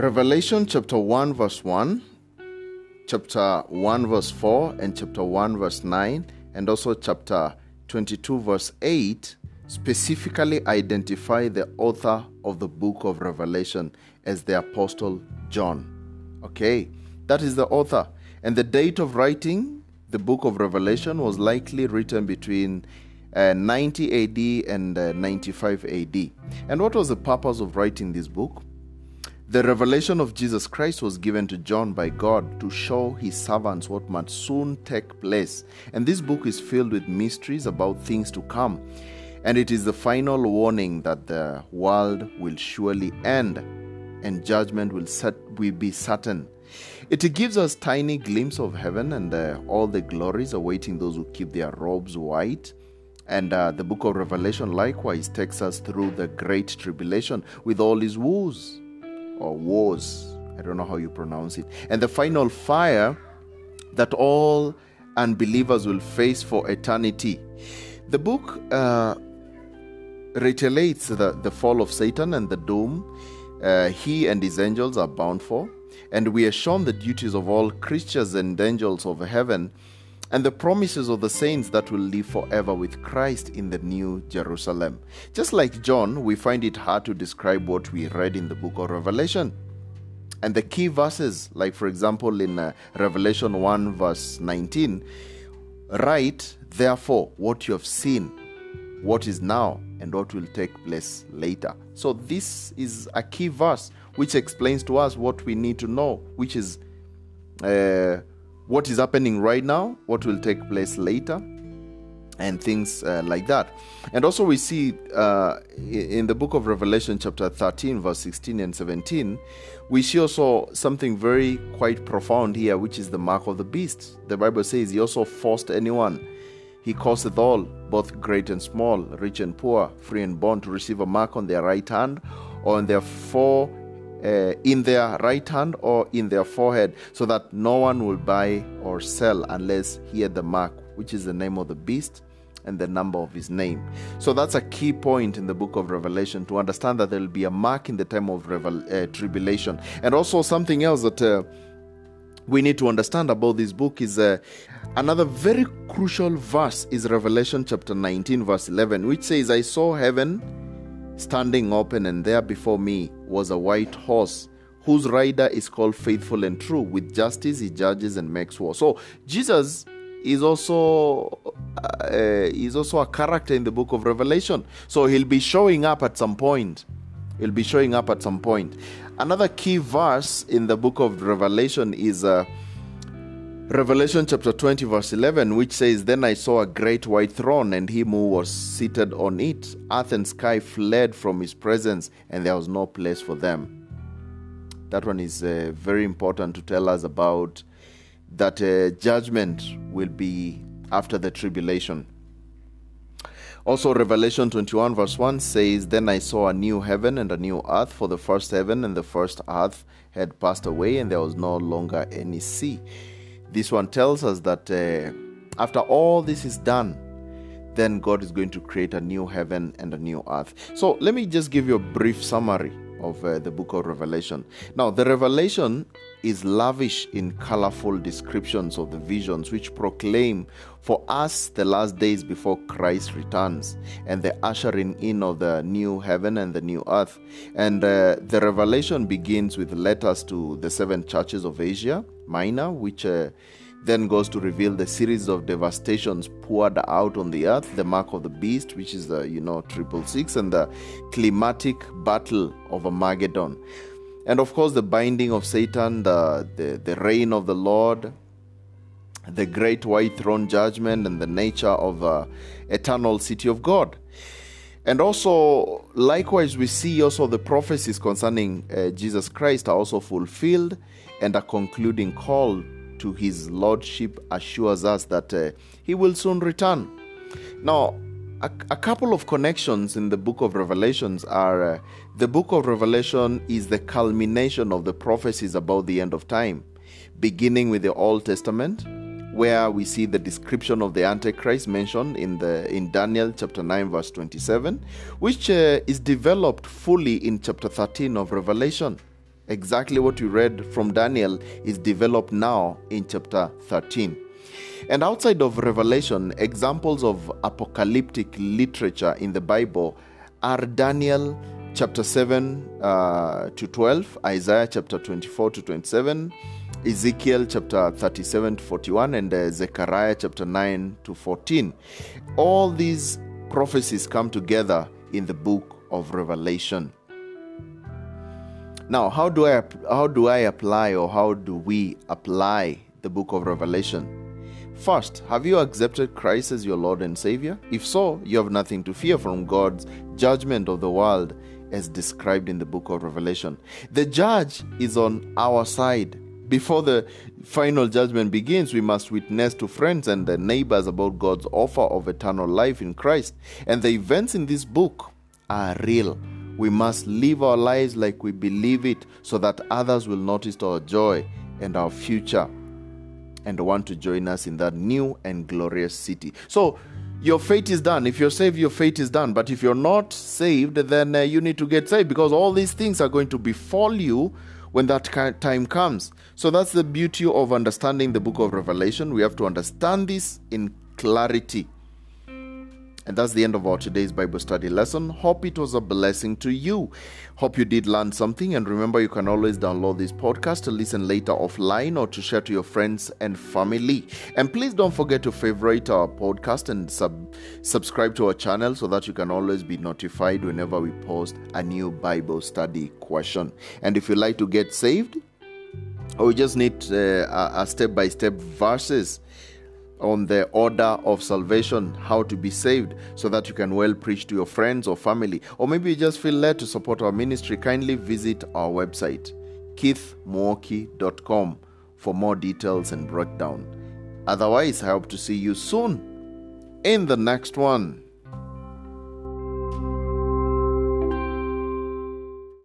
Revelation chapter 1, verse 1, chapter 1, verse 4, and chapter 1, verse 9, and also chapter 22, verse 8 specifically identify the author of the book of Revelation as the Apostle John. Okay, that is the author. And the date of writing the book of Revelation was likely written between uh, 90 AD and uh, 95 AD. And what was the purpose of writing this book? The revelation of Jesus Christ was given to John by God to show his servants what must soon take place. And this book is filled with mysteries about things to come. And it is the final warning that the world will surely end and judgment will, set, will be certain. It gives us tiny glimpse of heaven and uh, all the glories awaiting those who keep their robes white. And uh, the book of Revelation likewise takes us through the great tribulation with all its woes or wars. I don't know how you pronounce it. And the final fire that all unbelievers will face for eternity. The book uh, reiterates the, the fall of Satan and the doom uh, he and his angels are bound for. And we are shown the duties of all Christians and angels of heaven and the promises of the saints that will live forever with Christ in the New Jerusalem. Just like John, we find it hard to describe what we read in the book of Revelation. And the key verses, like for example in uh, Revelation 1, verse 19, write, therefore, what you have seen, what is now, and what will take place later. So, this is a key verse which explains to us what we need to know, which is uh, what is happening right now, what will take place later, and things uh, like that. And also, we see uh, in the book of Revelation, chapter 13, verse 16 and 17, we see also something very quite profound here, which is the mark of the beast. The Bible says he also forced anyone. He causeth all, both great and small, rich and poor, free and bond, to receive a mark on their right hand or on their fore uh, in their right hand or in their forehead, so that no one will buy or sell unless he had the mark, which is the name of the beast and the number of his name. So that's a key point in the book of Revelation to understand that there will be a mark in the time of revel- uh, tribulation. And also, something else that uh, we need to understand about this book is uh, another very crucial verse is Revelation chapter 19, verse 11, which says, I saw heaven standing open, and there before me was a white horse whose rider is called faithful and true. With justice he judges and makes war. So Jesus is also uh, is also a character in the book of Revelation. So he'll be showing up at some point. He'll be showing up at some point. Another key verse in the book of Revelation is. Uh, Revelation chapter 20, verse 11, which says, Then I saw a great white throne, and him who was seated on it. Earth and sky fled from his presence, and there was no place for them. That one is uh, very important to tell us about that uh, judgment will be after the tribulation. Also, Revelation 21, verse 1 says, Then I saw a new heaven and a new earth, for the first heaven and the first earth had passed away, and there was no longer any sea. This one tells us that uh, after all this is done, then God is going to create a new heaven and a new earth. So let me just give you a brief summary of uh, the book of Revelation. Now, the revelation is lavish in colorful descriptions of the visions which proclaim for us the last days before Christ returns and the ushering in of the new heaven and the new earth. And uh, the revelation begins with letters to the seven churches of Asia Minor, which uh, then goes to reveal the series of devastations poured out on the earth, the mark of the beast, which is the you know triple six, and the climatic battle of Armageddon, and of course the binding of Satan, the the, the reign of the Lord, the great white throne judgment, and the nature of the eternal city of God. And also, likewise, we see also the prophecies concerning uh, Jesus Christ are also fulfilled, and a concluding call to his lordship assures us that uh, he will soon return. Now, a, a, couple of connections in the book of Revelations are uh, the book of Revelation is the culmination of the prophecies about the end of time, beginning with the Old Testament, where we see the description of the Antichrist mentioned in the in Daniel chapter 9 verse 27, which uh, is developed fully in chapter 13 of Revelation Exactly what you read from Daniel is developed now in chapter 13. And outside of Revelation, examples of apocalyptic literature in the Bible are Daniel chapter 7 uh, to 12, Isaiah chapter 24 to 27, Ezekiel chapter 37 to 41, and uh, Zechariah chapter 9 to 14. All these prophecies come together in the book of Revelation. Now, how do I how do I apply or how do we apply the book of Revelation? First, have you accepted Christ as your Lord and Savior? If so, you have nothing to fear from God's judgment of the world as described in the book of Revelation. The judge is on our side. Before the final judgment begins, we must witness to friends and their neighbors about God's offer of eternal life in Christ. And the events in this book are real. We must live our lives like we believe it so that others will notice our joy and our future and want to join us in that new and glorious city. So, your fate is done. If you're saved, your fate is done. But if you're not saved, then uh, you need to get saved because all these things are going to befall you when that time comes. So that's the beauty of understanding the book of Revelation. We have to understand this in clarity. And that's the end of our today's Bible study lesson. Hope it was a blessing to you. Hope you did learn something. And remember, you can always download this podcast to listen later offline or to share to your friends and family. And please don't forget to favorite our podcast and sub- subscribe to our channel so that you can always be notified whenever we post a new Bible study question. And if you like to get saved, or you just need uh, a step by step verses on the order of salvation, how to be saved, so that you can well preach to your friends or family. Or maybe you just feel led to support our ministry, kindly visit our website, keithmwoki.com, for more details and breakdown. Otherwise, I hope to see you soon in the next one.